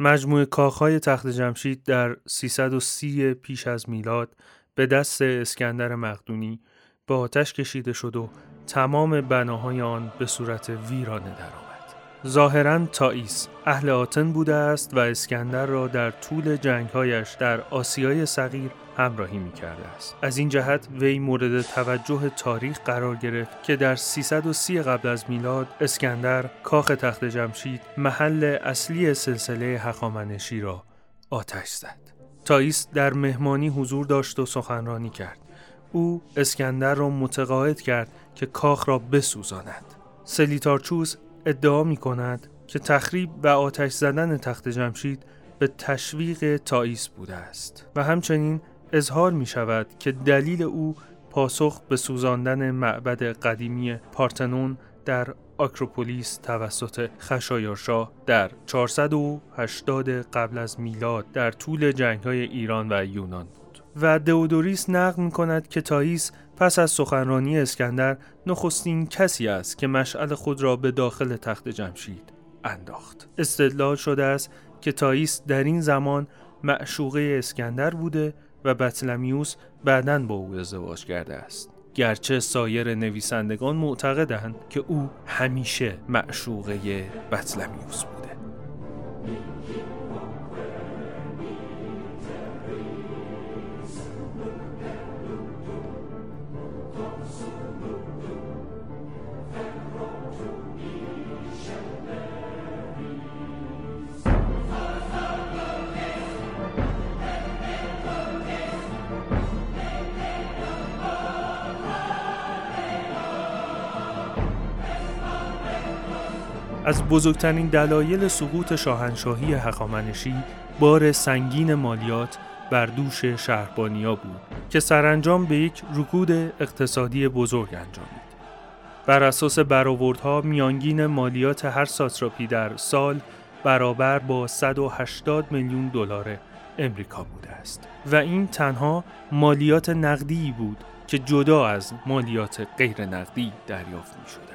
مجموع کاخهای تخت جمشید در 330 پیش از میلاد به دست اسکندر مقدونی به آتش کشیده شد و تمام بناهای آن به صورت ویرانه درآمد. ظاهرا تائیس اهل آتن بوده است و اسکندر را در طول جنگهایش در آسیای صغیر همراهی می کرده است. از این جهت وی مورد توجه تاریخ قرار گرفت که در 330 قبل از میلاد اسکندر کاخ تخت جمشید محل اصلی سلسله هخامنشی را آتش زد. تائیس در مهمانی حضور داشت و سخنرانی کرد. او اسکندر را متقاعد کرد که کاخ را بسوزاند. کلیتارچوس ادعا می کند که تخریب و آتش زدن تخت جمشید به تشویق تائیس بوده است و همچنین اظهار می شود که دلیل او پاسخ به سوزاندن معبد قدیمی پارتنون در آکروپولیس توسط خشایارشاه در 480 قبل از میلاد در طول جنگ های ایران و یونان بود و دیودوروس نقل می کند که تاییس پس از سخنرانی اسکندر نخستین کسی است که مشعل خود را به داخل تخت جمشید انداخت. استدلال شده است که تاییس در این زمان معشوقه اسکندر بوده و بطلمیوس بعدا با او ازدواج کرده است. گرچه سایر نویسندگان معتقدند که او همیشه معشوقه بطلمیوس بوده. از بزرگترین دلایل سقوط شاهنشاهی هخامنشی بار سنگین مالیات بر دوش شهربانیا بود که سرانجام به یک رکود اقتصادی بزرگ انجامید. بر اساس برآوردها میانگین مالیات هر ساتراپی در سال برابر با 180 میلیون دلار امریکا بوده است و این تنها مالیات نقدی بود که جدا از مالیات غیر نقدی دریافت می است.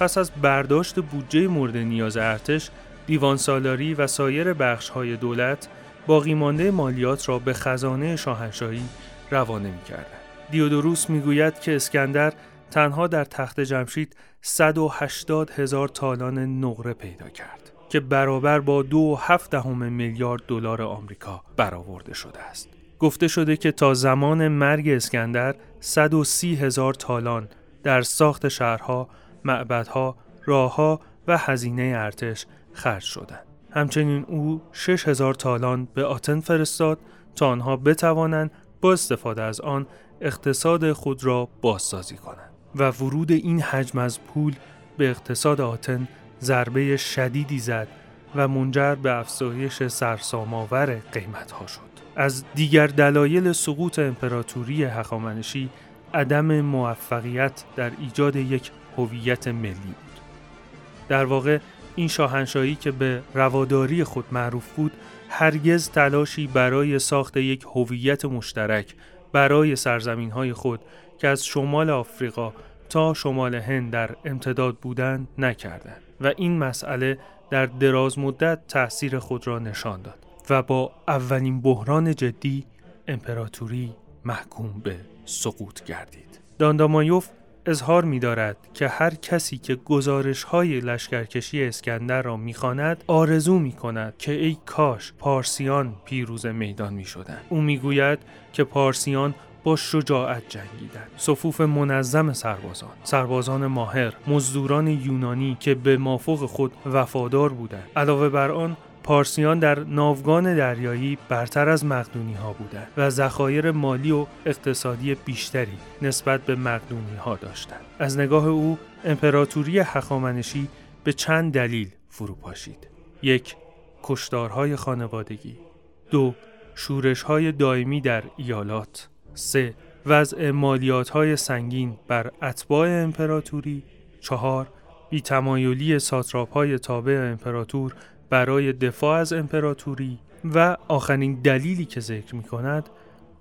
پس از برداشت بودجه مورد نیاز ارتش، دیوان سالاری و سایر بخش های دولت باقی مانده مالیات را به خزانه شاهنشاهی روانه می کردن. دیودوروس می گوید که اسکندر تنها در تخت جمشید 180 هزار تالان نقره پیدا کرد که برابر با دو هفت میلیارد دلار آمریکا برآورده شده است. گفته شده که تا زمان مرگ اسکندر 130 هزار تالان در ساخت شهرها، معبدها، راهها و هزینه ارتش خرج شدند. همچنین او 6 هزار تالان به آتن فرستاد تا آنها بتوانند با استفاده از آن اقتصاد خود را بازسازی کنند و ورود این حجم از پول به اقتصاد آتن ضربه شدیدی زد و منجر به افزایش سرسام‌آور قیمتها شد. از دیگر دلایل سقوط امپراتوری هخامنشی عدم موفقیت در ایجاد یک هویت ملی بود. در واقع این شاهنشاهی که به رواداری خود معروف بود هرگز تلاشی برای ساخت یک هویت مشترک برای سرزمین های خود که از شمال آفریقا تا شمال هند در امتداد بودند نکردند و این مسئله در دراز مدت تاثیر خود را نشان داد و با اولین بحران جدی امپراتوری محکوم به سقوط گردید. داندامایوف اظهار می دارد که هر کسی که گزارش های لشکرکشی اسکندر را می خاند آرزو می کند که ای کاش پارسیان پیروز میدان می شدن. او می گوید که پارسیان با شجاعت جنگیدند صفوف منظم سربازان سربازان ماهر مزدوران یونانی که به مافوق خود وفادار بودند علاوه بر آن پارسیان در ناوگان دریایی برتر از مقدونی ها بودند و ذخایر مالی و اقتصادی بیشتری نسبت به مقدونی ها داشتند. از نگاه او امپراتوری هخامنشی به چند دلیل فرو پاشید. یک کشدارهای خانوادگی دو های دائمی در ایالات سه وضع مالیات های سنگین بر اتباع امپراتوری چهار بیتمایلی ساتراپ های تابع امپراتور برای دفاع از امپراتوری و آخرین دلیلی که ذکر می کند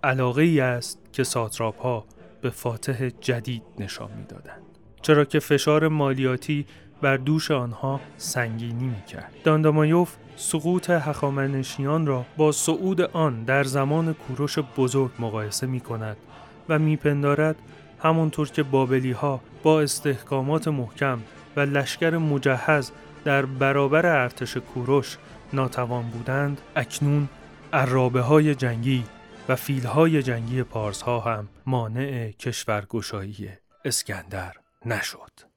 علاقه ای است که ساتراپ ها به فاتح جدید نشان می دادند. چرا که فشار مالیاتی بر دوش آنها سنگینی می‌کرد. داندامایوف سقوط هخامنشیان را با صعود آن در زمان کوروش بزرگ مقایسه می کند و میپندارد همانطور که بابلی ها با استحکامات محکم و لشکر مجهز در برابر ارتش کوروش ناتوان بودند اکنون عرابه های جنگی و فیل های جنگی پارس ها هم مانع کشورگشایی اسکندر نشد.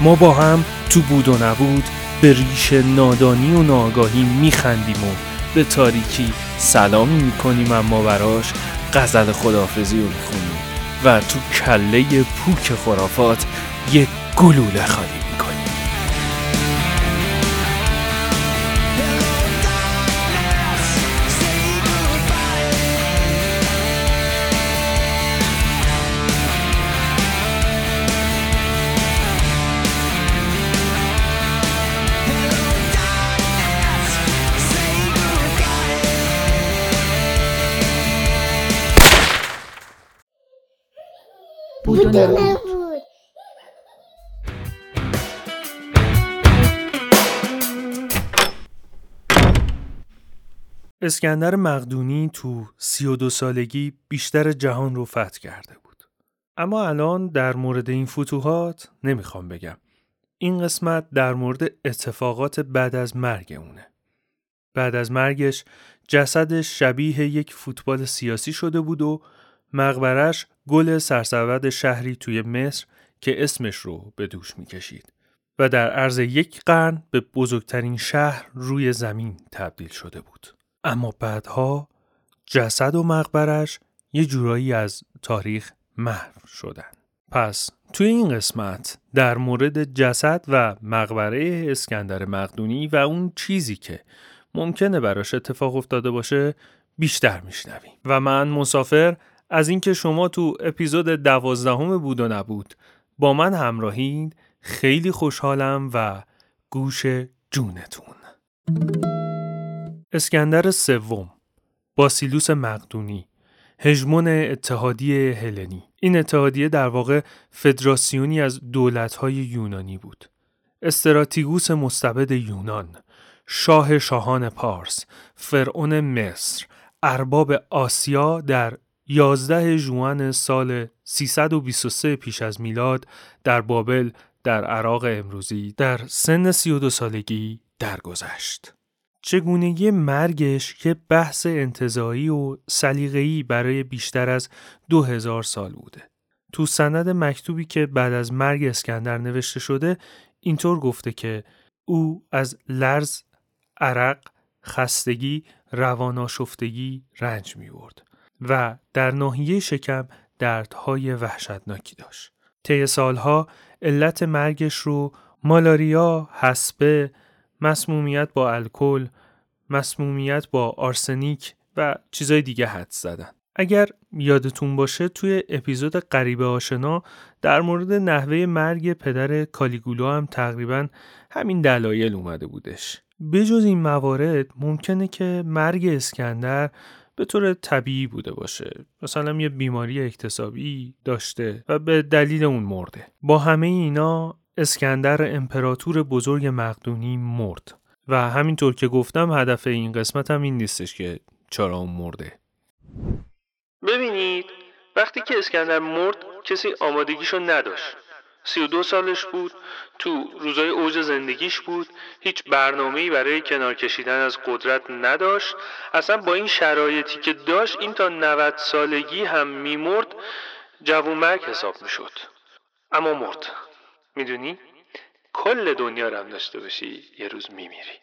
ما با هم تو بود و نبود به ریش نادانی و ناگاهی میخندیم و به تاریکی سلامی می‌کنیم اما براش غزل خدافزی رو می‌خونیم و تو کله پوک خرافات یک گلوله خالی اسکندر مقدونی تو سی و دو سالگی بیشتر جهان رو فتح کرده بود. اما الان در مورد این فتوحات نمی‌خوام بگم. این قسمت در مورد اتفاقات بعد از مرگ اونه. بعد از مرگش جسدش شبیه یک فوتبال سیاسی شده بود و مقبرش گل سرسود شهری توی مصر که اسمش رو به دوش می‌کشید و در عرض یک قرن به بزرگترین شهر روی زمین تبدیل شده بود. اما بعدها جسد و مقبرش یه جورایی از تاریخ محو شدن. پس توی این قسمت در مورد جسد و مقبره اسکندر مقدونی و اون چیزی که ممکنه براش اتفاق افتاده باشه بیشتر میشنویم و من مسافر از اینکه شما تو اپیزود دوازدهم بود و نبود. با من همراهید. خیلی خوشحالم و گوش جونتون. اسکندر سوم. باسیلوس مقدونی. هژمون اتحادیه هلنی. این اتحادیه در واقع فدراسیونی از دولت‌های یونانی بود. استراتیگوس مستبد یونان. شاه شاهان پارس. فرعون مصر. ارباب آسیا در 11 ژوئن سال 323 پیش از میلاد در بابل در عراق امروزی در سن 32 سالگی درگذشت. چگونگی مرگش که بحث انتظایی و سلیقه‌ای برای بیشتر از 2000 سال بوده. تو سند مکتوبی که بعد از مرگ اسکندر نوشته شده اینطور گفته که او از لرز، عرق، خستگی، رواناشفتگی رنج می برد. و در ناحیه شکم دردهای وحشتناکی داشت. طی سالها علت مرگش رو مالاریا، حسبه، مسمومیت با الکل، مسمومیت با آرسنیک و چیزای دیگه حد زدن. اگر یادتون باشه توی اپیزود قریب آشنا در مورد نحوه مرگ پدر کالیگولو هم تقریبا همین دلایل اومده بودش. بجز این موارد ممکنه که مرگ اسکندر به طور طبیعی بوده باشه. مثلا یه بیماری اکتسابی داشته و به دلیل اون مرده. با همه اینا اسکندر امپراتور بزرگ مقدونی مرد. و همینطور که گفتم هدف این قسمت هم این نیستش که چرا اون مرده. ببینید وقتی که اسکندر مرد کسی آمادگیشو نداشت. سی و دو سالش بود تو روزای اوج زندگیش بود. هیچ برنامه‌ای برای کنار کشیدن از قدرت نداشت. اصلا با این شرایطی که داشت این تا 90 سالگی هم میمرد جوونمرگ حساب می‌شد. اما مرد می‌دونی؟ کل دنیا رو هم داشته باشی یه روز میمیری.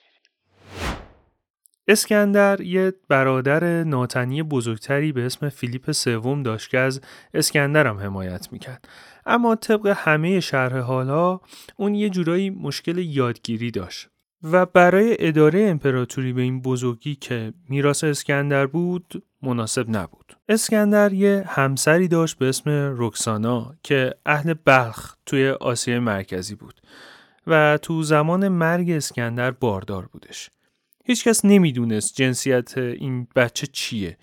اسکندر یه برادر ناتنی بزرگتری به اسم فیلیپ سوم داشت که از اسکندر هم حمایت می‌کرد اما طبق همه شرح حالا اون یه جورایی مشکل یادگیری داشت و برای اداره امپراتوری به این بزرگی که میراث اسکندر بود مناسب نبود. اسکندر یه همسری داشت به اسم رکسانا که اهل بلخ توی آسیای مرکزی بود و تو زمان مرگ اسکندر باردار بودش. هیچکس نمی‌دونست جنسیت این بچه چیه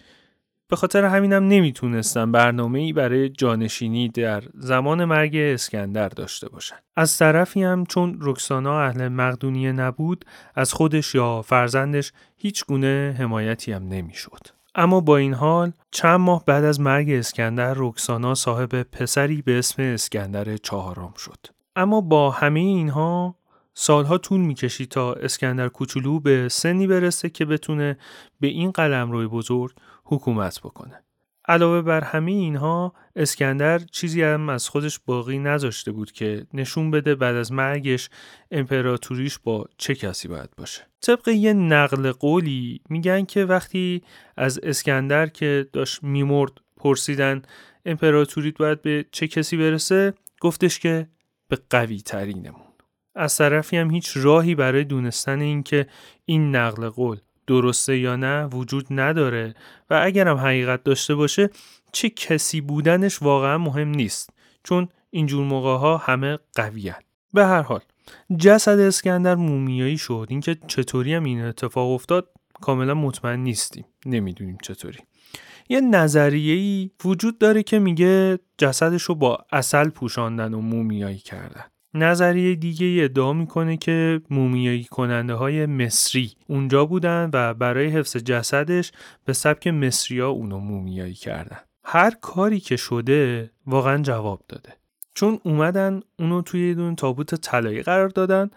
به خاطر همینم نمی‌تونستن برنامه ای برای جانشینی در زمان مرگ اسکندر داشته باشن. از طرفی هم چون رکسانا اهل مقدونیه نبود از خودش یا فرزندش هیچ گونه حمایتی هم نمی‌شد. اما با این حال چند ماه بعد از مرگ اسکندر رکسانا صاحب پسری به اسم اسکندر چهارم شد. اما با همه اینها سالها طول می‌کشید تا اسکندر کوچولو به سنی برسه که بتونه به این قلم روی بزرگ حکومت بکنه. علاوه بر همه اینها اسکندر چیزی هم از خودش باقی نذاشته بود که نشون بده بعد از مرگش امپراتوریش با چه کسی باید باشه. طبق یه نقل قولی میگن که وقتی از اسکندر که داشت میمرد پرسیدن امپراتوریت باید به چه کسی برسه گفتش که به قوی ترینمون. از طرفی هم هیچ راهی برای دونستن اینکه این نقل قول درسته یا نه وجود نداره و اگرم حقیقت داشته باشه چه کسی بودنش واقعا مهم نیست چون اینجور موقع ها همه قویان به هر حال جسد اسکندر مومیایی شد. اینکه چطوری هم این اتفاق افتاد کاملا مطمئن نیستیم. نمی‌دونیم چطوری. یه نظریه‌ای وجود داره که میگه جسدش رو با اصل پوشاندن و مومیایی کردن. نظریه دیگه ادعا می‌کنه که مومیایی کننده های مصری اونجا بودن و برای حفظ جسدش به سبک مصریا اونو مومیایی کردن. هر کاری که شده واقعا جواب داده. چون اومدن اونو توی یه دون تابوت طلایی قرار دادن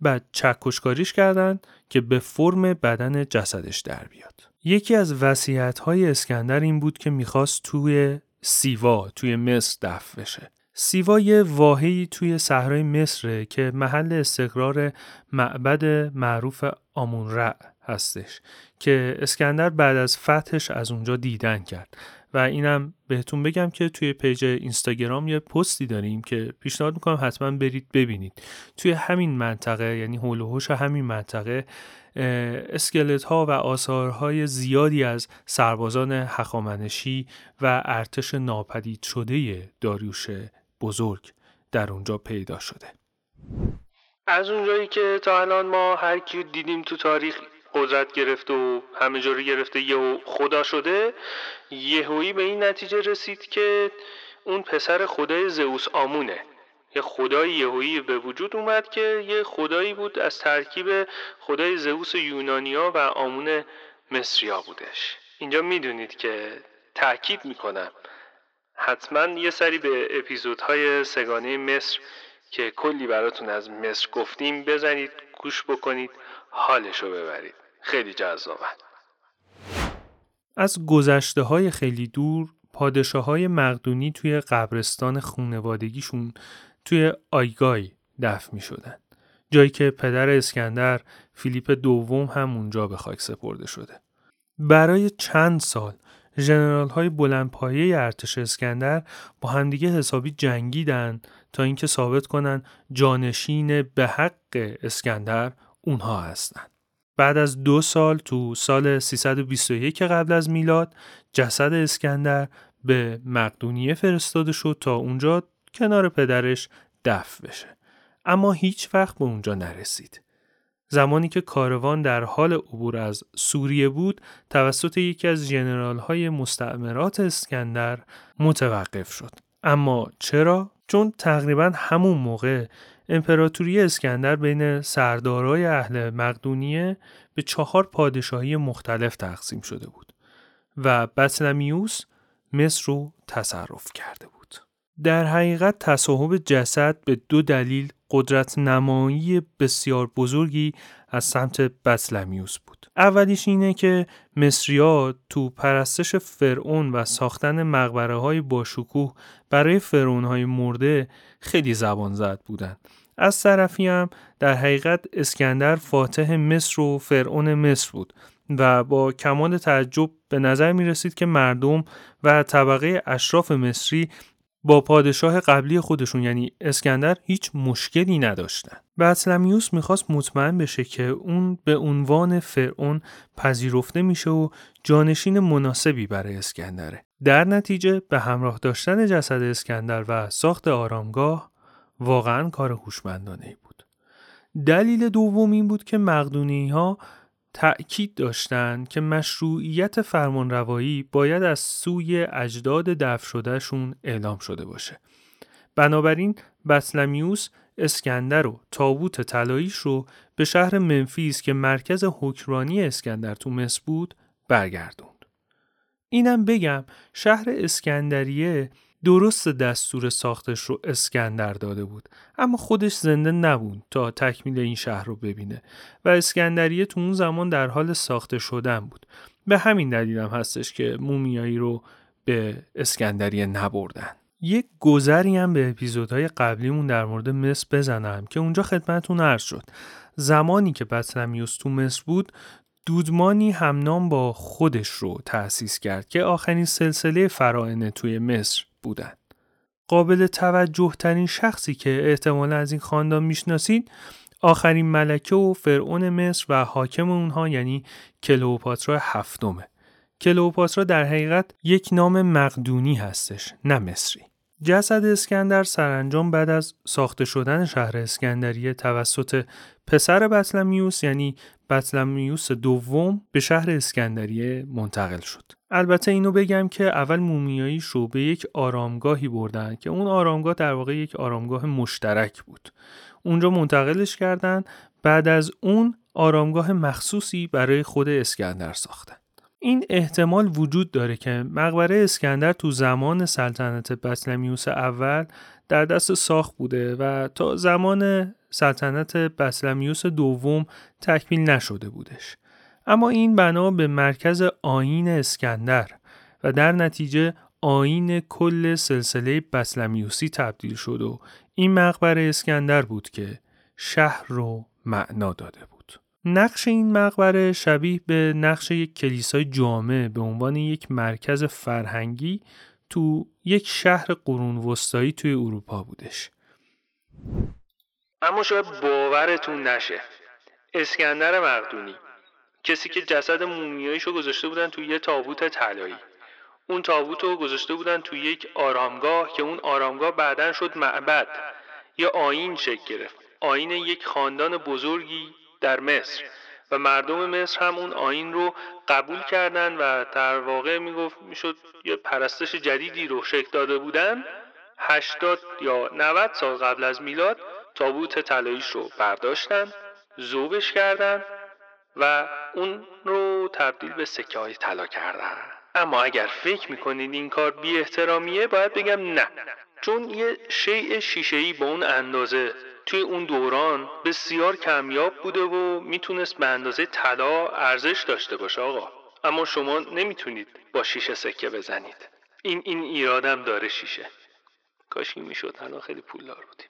بعد چکشکاریش کردن که به فرم بدن جسدش در بیاد. یکی از وسیعت های اسکندر این بود که می‌خواست توی سیوا توی مصر دفن بشه. سیوا یه واحی توی صحرای مصره که محل استقرار معبد معروف آمونرع هستش که اسکندر بعد از فتحش از اونجا دیدن کرد. و اینم بهتون بگم که توی پیج اینستاگرام یه پستی داریم که پیشنهاد می‌کنم حتما برید ببینید. توی همین منطقه یعنی حول و همین منطقه اسکلت ها و آثارهای زیادی از سربازان هخامنشی و ارتش ناپدید شده داریوش بزرگ در اونجا پیدا شده. از اونجایی که تا الان ما هر کی دیدیم تو تاریخ قدرت گرفته و همه جا رو گرفته یهو خدا شده یهویی به این نتیجه رسید که اون پسر خدای زئوس آمونه. یه خدای یهویی به وجود اومد که یه خدایی بود از ترکیب خدای زئوس یونانیا و آمون مصریا بودش. اینجا می‌دونید که تاکید می‌کنم حتما یه سری به اپیزودهای سگانه مصر که کلی براتون از مصر گفتیم بزنید گوش بکنید حالشو ببرید خیلی جذابه از گذشته های خیلی دور پادشاه های مقدونی توی قبرستان خونوادگیشون توی آیگای دفن می شدن. جایی که پدر اسکندر فیلیپ دوم هم اونجا به خاک سپرده شده. برای چند سال ژنرال های بلندپایه ارتش اسکندر با همدیگه حسابی جنگیدن تا اینکه ثابت کنن جانشین به حق اسکندر اونها هستند. بعد از دو سال تو سال 321 قبل از میلاد جسد اسکندر به مقدونیه فرستاده شد تا اونجا کنار پدرش دفن بشه. اما هیچ وقت به اونجا نرسید. زمانی که کاروان در حال عبور از سوریه بود توسط یکی از جنرال های مستعمرات اسکندر متوقف شد. اما چرا؟ چون تقریبا همون موقع امپراتوری اسکندر بین سردارای اهل مقدونیه به چهار پادشاهی مختلف تقسیم شده بود و بطلمیوس مصر رو تصرف کرده بود. در حقیقت تصاحب جسد به دو دلیل قدرت نمایی بسیار بزرگی از سمت بطلمیوس بود. اولیش اینه که مصریا تو پرستش فرعون و ساختن مقبره های باشکوه برای فرعون های مرده خیلی زبان زد بودن. از طرفی هم در حقیقت اسکندر فاتح مصر و فرعون مصر بود و با کمال تعجب به نظر می رسید که مردم و طبقه اشراف مصری با پادشاه قبلی خودشون یعنی اسکندر هیچ مشکلی نداشتن. بطلمیوس می‌خواست مطمئن بشه که اون به عنوان فرعون پذیرفته میشه و جانشین مناسبی برای اسکندره. در نتیجه به همراه داشتن جسد اسکندر و ساخت آرامگاه واقعا کار هوشمندانه بود. دلیل دوم این بود که مقدونی ها تأکید داشتند که مشروعیت فرمانروایی باید از سوی اجداد دفع شدهشون اعلام شده باشه. بنابراین بسلمیوس اسکندر و تابوت طلاییش رو به شهر منفیس که مرکز حکرانی اسکندر تو مصر بود برگردوند. اینم بگم شهر اسکندریه درست دستور ساختش رو اسکندر داده بود. اما خودش زنده نبود تا تکمیل این شهر رو ببینه و اسکندریه تو اون زمان در حال ساخته شدن بود. به همین دلیل هم هستش که مومیایی رو به اسکندریه نبردن. یک گذری هم به اپیزودهای قبلیمون در مورد مصر بزنم که اونجا خدمتون عرض شد. زمانی که بطلمیوس تو مصر بود دودمانی همنام با خودش رو تأسیس کرد که آخرین سلسله فرائنه توی مصر بودند. قابل توجه ترین شخصی که احتمالا از این خاندان می‌شناسید آخرین ملکه و فرعون مصر و حاکم اونها یعنی کلئوپاترا هفتمه. کلئوپاترا در حقیقت یک نام مقدونی هستش نه مصری. جسد اسکندر سرانجام بعد از ساخته شدن شهر اسکندریه توسط پسر بطلمیوس یعنی بطلمیوس دوم به شهر اسکندریه منتقل شد. البته اینو بگم که اول مومیاییش رو به یک آرامگاهی بردن که اون آرامگاه در واقع یک آرامگاه مشترک بود. اونجا منتقلش کردن بعد از اون آرامگاه مخصوصی برای خود اسکندر ساختن. این احتمال وجود داره که مقبره اسکندر تو زمان سلطنت بسلمیوس اول در دست ساخت بوده و تا زمان سلطنت بسلمیوس دوم تکمیل نشده بودش. اما این بنا به مرکز آین اسکندر و در نتیجه آین کل سلسله بسلمیوسی تبدیل شد و این مقبره اسکندر بود که شهر رو معنا داده بود. نقش این مقبره شبیه به نقش یک کلیسای جامع به عنوان یک مرکز فرهنگی تو یک شهر قرون وسطایی توی اروپا بودش. اما شاید باورتون نشه. اسکندر مقدونی کسی که جسد مومیاییشو گذاشته بودن توی یه تابوت طلایی. اون تابوت رو گذاشته بودن توی یک آرامگاه که اون آرامگاه بعدا شد معبد. یا آین شکل گرفت. آین یک خاندان بزرگی در مصر و مردم مصر هم اون آین رو قبول کردن و در واقع می‌گفت می‌شد یه پرستش جدیدی رو شکل داده بودن. 80 یا 90 سال قبل از میلاد تابوت طلاییش رو برداشتن زوبش کردن و اون رو تبدیل به سکه های طلا کردن. اما اگر فکر می‌کنید این کار بی احترامیه باید بگم نه. چون یه شیء شیشه‌ای با اون اندازه توی اون دوران بسیار کمیاب بوده و می‌تونست به اندازه طلا ارزش داشته باشه آقا. اما شما نمی‌تونید با شیشه سکه بزنید. این این ایرادم داره شیشه. کاش این می‌شد الان خیلی پولدار بودیم.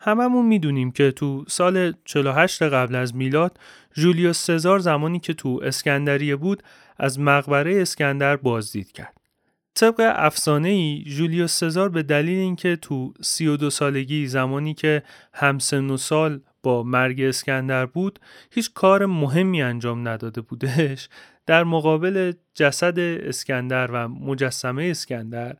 هممون می‌دونیم که تو سال 48 قبل از میلاد جولیوس سزار زمانی که تو اسکندریه بود از مقبره اسکندر بازدید کرد. طبق افسانه ای جولیوس سزار به دلیل اینکه تو 32 سالگی زمانی که همسن و سال با مرگ اسکندر بود هیچ کار مهمی انجام نداده بودش در مقابل جسد اسکندر و مجسمه اسکندر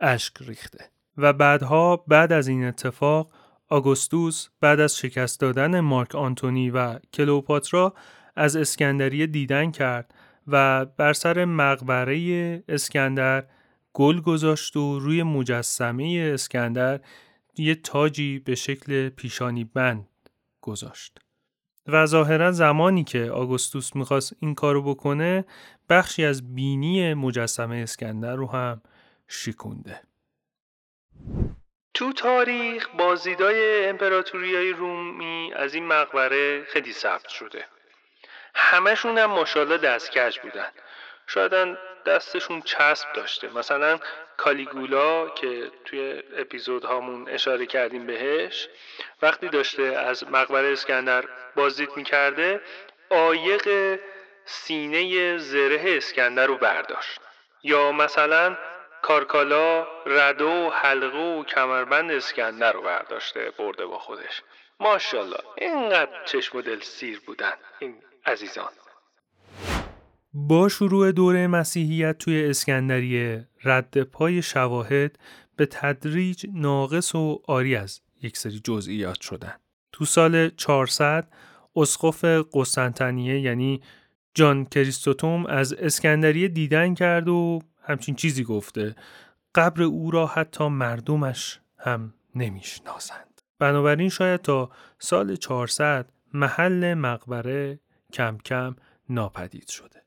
اشک ریخته. و بعدها بعد از این اتفاق آگوستوس بعد از شکست دادن مارک آنتونی و کلوپاترا از اسکندریه دیدن کرد و بر سر مقبره اسکندر گل گذاشت و روی مجسمه اسکندر یه تاجی به شکل پیشانی بند گذاشت. و ظاهرا زمانی که آگوستوس می‌خواست این کارو بکنه بخشی از بینی مجسمه اسکندر رو هم شکونده. تو تاریخ بازدیدای امپراتوری رومی از این مقبره خیلی ثبت شده همشون هم ماشاءالله دستکش بودن. شاید دستشون چسب داشته. مثلا کالیگولا که توی اپیزودهامون اشاره کردیم بهش وقتی داشته از مقبره اسکندر بازدید می‌کرده آیق سینه زره اسکندر رو برداشت. یا مثلا کارکالا رده و حلقه و کمربند اسکندر رو برداشته برده با خودش. ماشاءالله اینقدر چشم و دل سیر بودن. این عزیزان با شروع دوره مسیحیت توی اسکندریه رد پای شواهد به تدریج ناقص و آری از یک سری جزئیات شدن. تو سال 400 اسقف قسطنطنیه یعنی جان کریستوتوم از اسکندریه دیدن کرد و همچین چیزی گفته قبر او را حتی مردمش هم نمی‌شناسند. بنابراین شاید تا سال 400 محل مقبره کم کم ناپدید شده.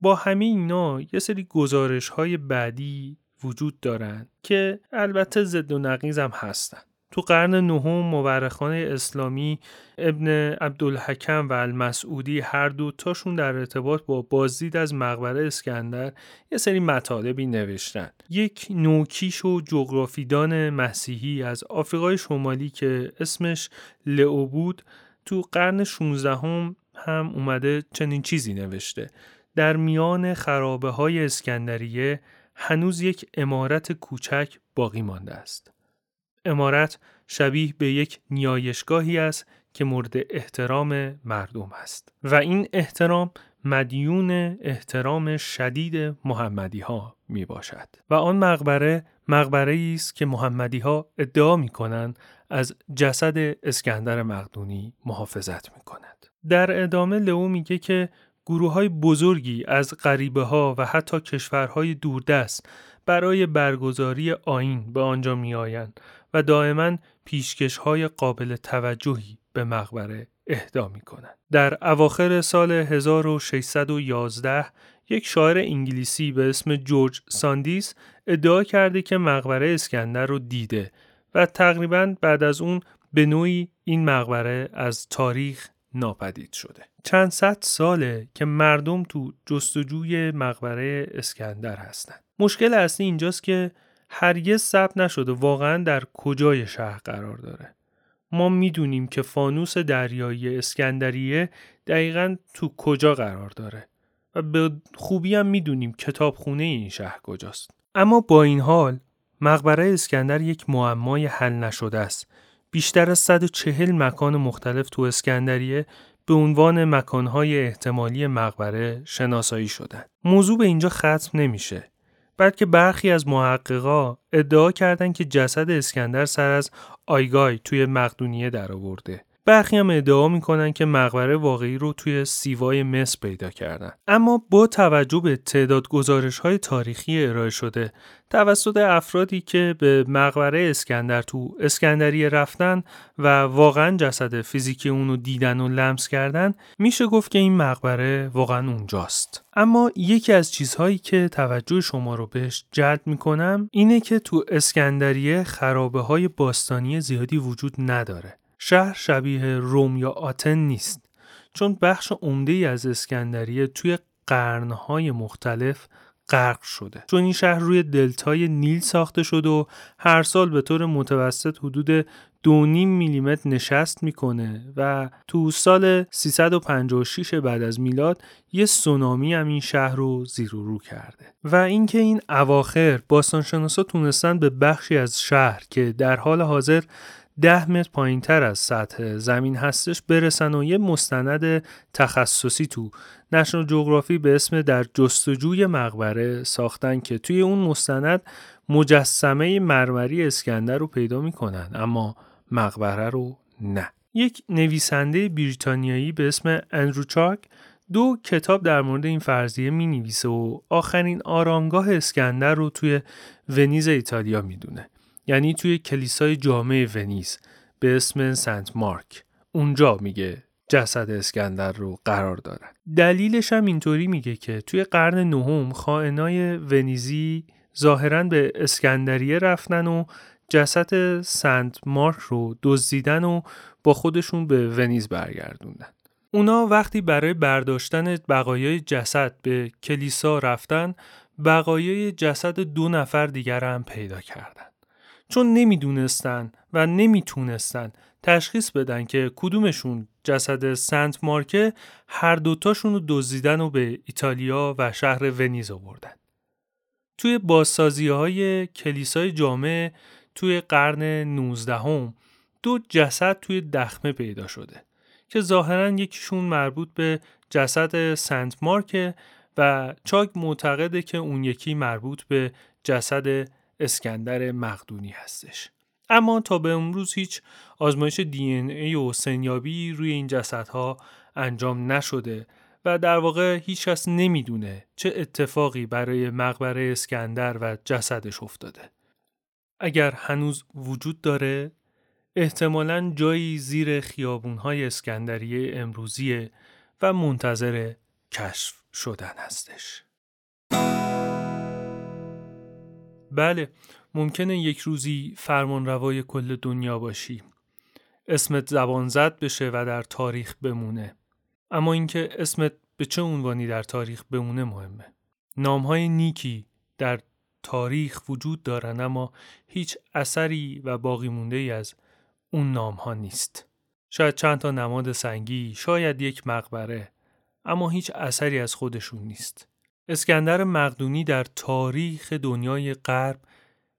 با همین اینا یه سری گزارش های بعدی وجود دارند که البته ضد و نقیز هم هستن تو قرن نهم مورخان اسلامی ابن عبدالحکم و المسعودی هر دو تاشون در ارتباط با بازدید از مقبره اسکندر یه سری مطالبی نوشتن یک نوکیش و جغرافیدان مسیحی از آفریقای شمالی که اسمش لئو بود تو قرن 16 هم, هم اومده چنین چیزی نوشته در میان خرابه های اسکندریه هنوز یک امارت کوچک باقی مانده است. امارت شبیه به یک نیایشگاهی است که مورد احترام مردم است و این احترام مدیون احترام شدید محمدی ها می باشد و آن مقبره مقبره است که محمدی ها ادعا می کنند از جسد اسکندر مقدونی محافظت می کند. در ادامه لئو میگه که گروه های بزرگی از غریبه ها و حتی کشورهای دوردست برای برگزاری آین به آنجا می آیند و دائما پیشکش های قابل توجهی به مقبره اهدا می کنند. در اواخر سال 1611 یک شاعر انگلیسی به اسم جورج ساندیس ادعا کرده که مقبره اسکندر رو دیده و تقریبا بعد از اون به نوعی این مقبره از تاریخ ناپدید شده. چند صد ساله که مردم تو جستجوی مقبره اسکندر هستند مشکل اصلی اینجاست که هرگز ثبت نشده واقعا در کجای شهر قرار داره. ما می‌دونیم که فانوس دریایی اسکندریه دقیقا تو کجا قرار داره و به خوبی هم می‌دونیم کتابخونه این شهر کجاست. اما با این حال مقبره اسکندر یک معمای حل نشده است بیشتر از 140 مکان مختلف تو اسکندریه به عنوان مکانهای احتمالی مقبره شناسایی شدن. موضوع به اینجا ختم نمیشه. بلکه برخی از محققا ادعا کردند که جسد اسکندر سر از آیگای توی مقدونیه درآورده. برخی هم ادعا می‌کنن که مقبره واقعی رو توی سیوای مصر پیدا کردن. اما با توجه به تعداد گزارش های تاریخی ارائه شده توسط افرادی که به مقبره اسکندر تو اسکندریه رفتن و واقعا جسد فیزیکی اونو دیدن و لمس کردن میشه گفت که این مقبره واقعا اونجاست. اما یکی از چیزهایی که توجه شما رو بهش جلب می‌کنم اینه که تو اسکندریه خرابه های باستانی زیادی وجود نداره. شهر شبیه روم یا آتن نیست چون بخش عمده از اسکندریه توی قرنهای مختلف غرق شده. چون این شهر روی دلتای نیل ساخته شده و هر سال به طور متوسط حدود دو میلیمتر نشست می‌کنه و تو سال 356 بعد از میلاد یه سونامی هم این شهر رو زیر و رو کرده. و اینکه این اواخر باستانشناسا تونستن به بخشی از شهر که در حال حاضر ده متر پایین تر از سطح زمین هستش برسن و یه مستند تخصصی تو نشنال جغرافی به اسم در جستجوی مقبره ساختن که توی اون مستند مجسمه مرمری اسکندر رو پیدا می‌کنن اما مقبره رو نه. یک نویسنده بریتانیایی به اسم اندرو چاک دو کتاب در مورد این فرضیه می نویسه و آخرین آرامگاه اسکندر رو توی ونیز ایتالیا می‌دونه. یعنی توی کلیسای جامع ونیز به اسم سنت مارک. اونجا میگه جسد اسکندر رو قرار دارن. دلیلش هم اینطوری میگه که توی قرن نهم خائنای ونیزی ظاهرا به اسکندریه رفتن و جسد سنت مارک رو دزدیدن و با خودشون به ونیز برگردوندن. اونا وقتی برای برداشتن بقایای جسد به کلیسا رفتن بقایای جسد دو نفر دیگر هم پیدا کردن. چون نمی‌دونستن و نمی‌تونستن تشخیص بدن که کدومشون جسد سنت مارکه هر دوتاشون رو دزدیدن و به ایتالیا و شهر ونیز آوردن. توی بازسازی های کلیسای جامع توی قرن 19 هم دو جسد توی دخمه پیدا شده که ظاهرا یکیشون مربوط به جسد سنت مارک و چاک معتقده که اون یکی مربوط به جسد اسکندر مقدونی هستش. اما تا به امروز هیچ آزمایش دی ای و سنیابی روی این جسدها انجام نشده و در واقع هیچ کس نمی‌دونه چه اتفاقی برای مقبره اسکندر و جسدش افتاده. اگر هنوز وجود داره احتمالا جایی زیر خیابونهای اسکندریه امروزیه و منتظر کشف شدن هستش. بله ممکنه یک روزی فرمان روای کل دنیا باشی. اسمت زبان زد بشه و در تاریخ بمونه. اما اینکه اسمت به چه عنوانی در تاریخ بمونه مهمه. نامهای نیکی در تاریخ وجود دارن اما هیچ اثری و باقی مونده ای از اون نام ها نیست. شاید چند تا نماد سنگی شاید یک مقبره اما هیچ اثری از خودشون نیست. اسکندر مقدونی در تاریخ دنیای غرب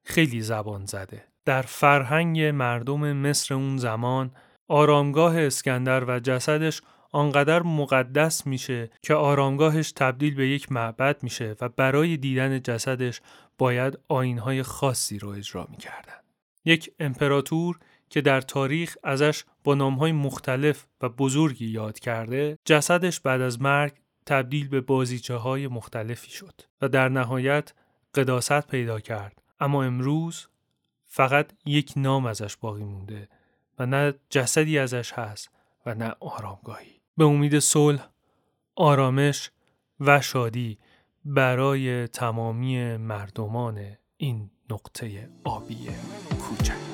خیلی زبان زده. در فرهنگ مردم مصر اون زمان آرامگاه اسکندر و جسدش آنقدر مقدس میشه که آرامگاهش تبدیل به یک معبد میشه و برای دیدن جسدش باید آینهای خاصی رو اجرا می‌کردن. یک امپراتور که در تاریخ ازش با نامهای مختلف و بزرگی یاد کرده جسدش بعد از مرگ تبدیل به بازیچه های مختلفی شد و در نهایت قداست پیدا کرد. اما امروز فقط یک نام ازش باقی مونده و نه جسدی ازش هست و نه آرامگاهی. به امید صلح آرامش و شادی برای تمامی مردمان این نقطه آبی کوچک.